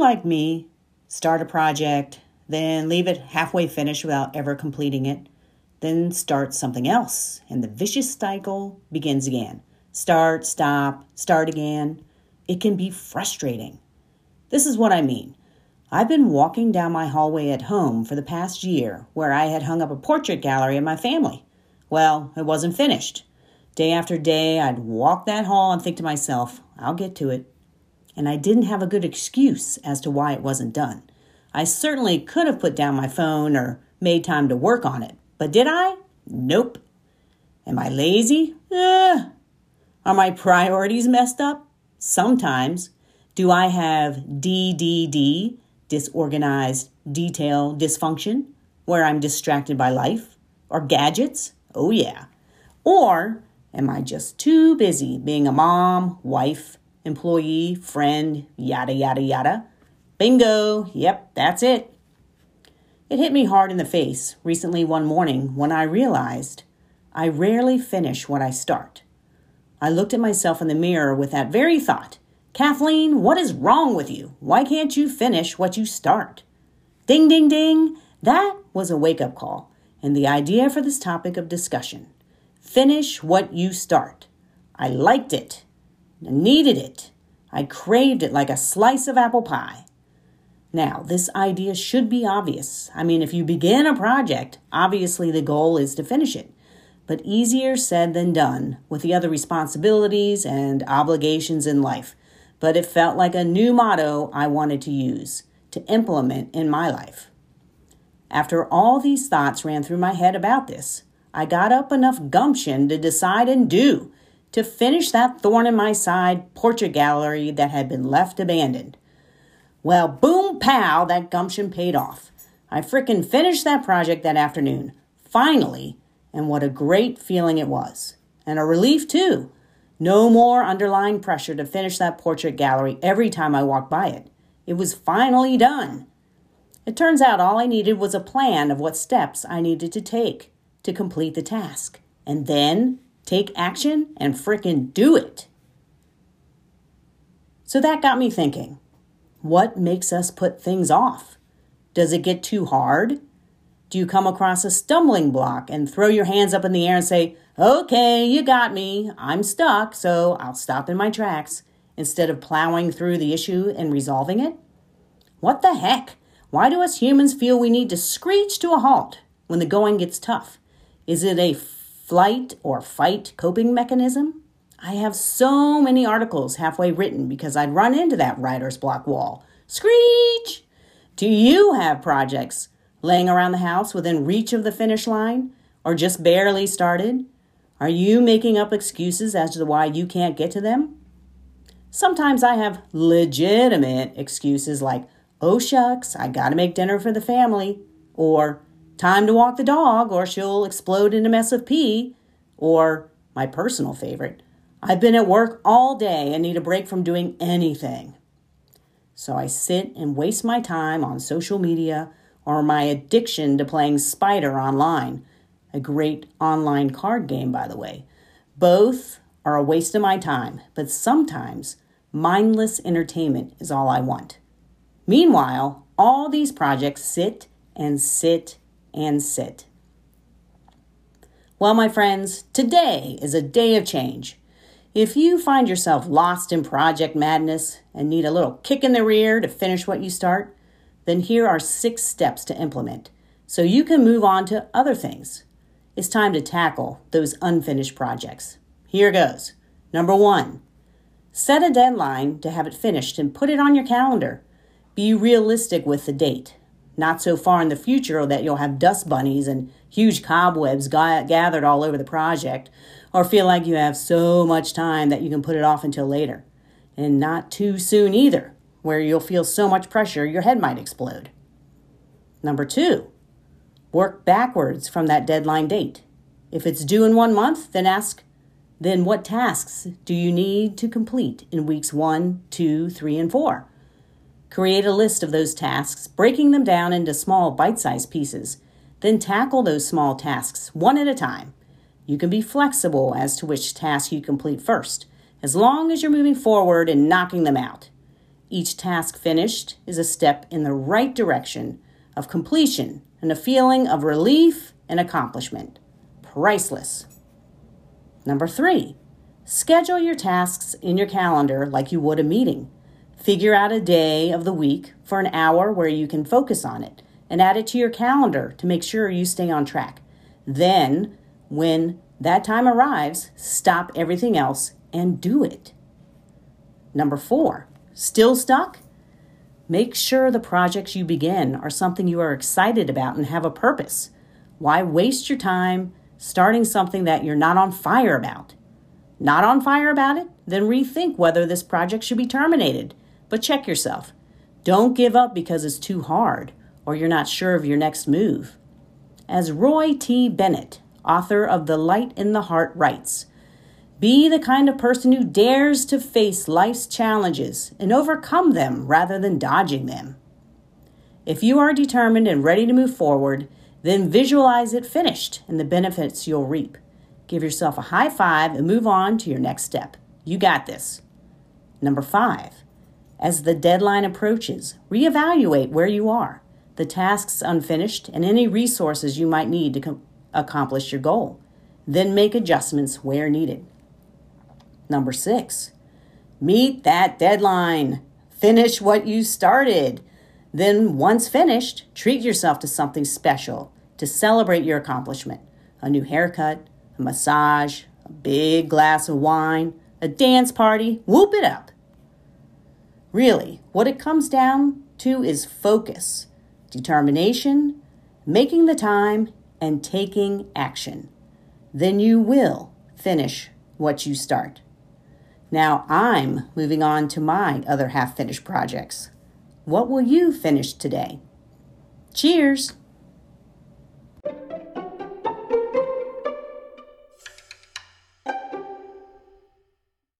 like me, start a project, then leave it halfway finished without ever completing it, then start something else, and the vicious cycle begins again. Start, stop, start again. It can be frustrating. This is what I mean. I've been walking down my hallway at home for the past year where I had hung up a portrait gallery of my family. Well, it wasn't finished. Day after day, I'd walk that hall and think to myself, I'll get to it. And I didn't have a good excuse as to why it wasn't done. I certainly could have put down my phone or made time to work on it, but did I? Nope. Am I lazy? Uh, are my priorities messed up? Sometimes. Do I have DDD, disorganized detail dysfunction, where I'm distracted by life or gadgets? Oh, yeah. Or am I just too busy being a mom, wife, employee, friend, yada, yada, yada? Bingo. Yep, that's it. It hit me hard in the face recently one morning when I realized I rarely finish what I start. I looked at myself in the mirror with that very thought Kathleen, what is wrong with you? Why can't you finish what you start? Ding, ding, ding. That was a wake up call and the idea for this topic of discussion. Finish what you start. I liked it. I needed it. I craved it like a slice of apple pie. Now, this idea should be obvious. I mean, if you begin a project, obviously the goal is to finish it. But easier said than done with the other responsibilities and obligations in life. But it felt like a new motto I wanted to use to implement in my life. After all these thoughts ran through my head about this, I got up enough gumption to decide and do to finish that thorn in my side portrait gallery that had been left abandoned. Well, boom pow, that gumption paid off. I frickin' finished that project that afternoon. Finally, and what a great feeling it was. And a relief, too. No more underlying pressure to finish that portrait gallery every time I walked by it. It was finally done. It turns out all I needed was a plan of what steps I needed to take to complete the task. And then take action and frickin' do it. So that got me thinking. What makes us put things off? Does it get too hard? Do you come across a stumbling block and throw your hands up in the air and say, Okay, you got me. I'm stuck, so I'll stop in my tracks instead of plowing through the issue and resolving it? What the heck? Why do us humans feel we need to screech to a halt when the going gets tough? Is it a flight or fight coping mechanism? I have so many articles halfway written because I'd run into that writer's block wall. Screech! Do you have projects laying around the house within reach of the finish line or just barely started? Are you making up excuses as to why you can't get to them? Sometimes I have legitimate excuses like, oh shucks, I gotta make dinner for the family, or time to walk the dog, or she'll explode in a mess of pee, or my personal favorite, I've been at work all day and need a break from doing anything. So I sit and waste my time on social media or my addiction to playing Spider online, a great online card game, by the way. Both are a waste of my time, but sometimes mindless entertainment is all I want. Meanwhile, all these projects sit and sit and sit. Well, my friends, today is a day of change. If you find yourself lost in project madness and need a little kick in the rear to finish what you start, then here are six steps to implement so you can move on to other things. It's time to tackle those unfinished projects. Here goes. Number one, set a deadline to have it finished and put it on your calendar. Be realistic with the date. Not so far in the future that you'll have dust bunnies and huge cobwebs gathered all over the project, or feel like you have so much time that you can put it off until later. And not too soon either, where you'll feel so much pressure your head might explode. Number two, work backwards from that deadline date. If it's due in one month, then ask, then what tasks do you need to complete in weeks one, two, three, and four? Create a list of those tasks, breaking them down into small bite sized pieces. Then tackle those small tasks one at a time. You can be flexible as to which task you complete first, as long as you're moving forward and knocking them out. Each task finished is a step in the right direction of completion and a feeling of relief and accomplishment. Priceless. Number three, schedule your tasks in your calendar like you would a meeting. Figure out a day of the week for an hour where you can focus on it and add it to your calendar to make sure you stay on track. Then, when that time arrives, stop everything else and do it. Number four, still stuck? Make sure the projects you begin are something you are excited about and have a purpose. Why waste your time starting something that you're not on fire about? Not on fire about it? Then rethink whether this project should be terminated. But check yourself. Don't give up because it's too hard or you're not sure of your next move. As Roy T. Bennett, author of The Light in the Heart, writes, be the kind of person who dares to face life's challenges and overcome them rather than dodging them. If you are determined and ready to move forward, then visualize it finished and the benefits you'll reap. Give yourself a high five and move on to your next step. You got this. Number five, as the deadline approaches, reevaluate where you are, the tasks unfinished, and any resources you might need to com- accomplish your goal. Then make adjustments where needed. Number six, meet that deadline. Finish what you started. Then, once finished, treat yourself to something special to celebrate your accomplishment a new haircut, a massage, a big glass of wine, a dance party. Whoop it up. Really, what it comes down to is focus, determination, making the time, and taking action. Then you will finish what you start. Now I'm moving on to my other half finished projects. What will you finish today? Cheers!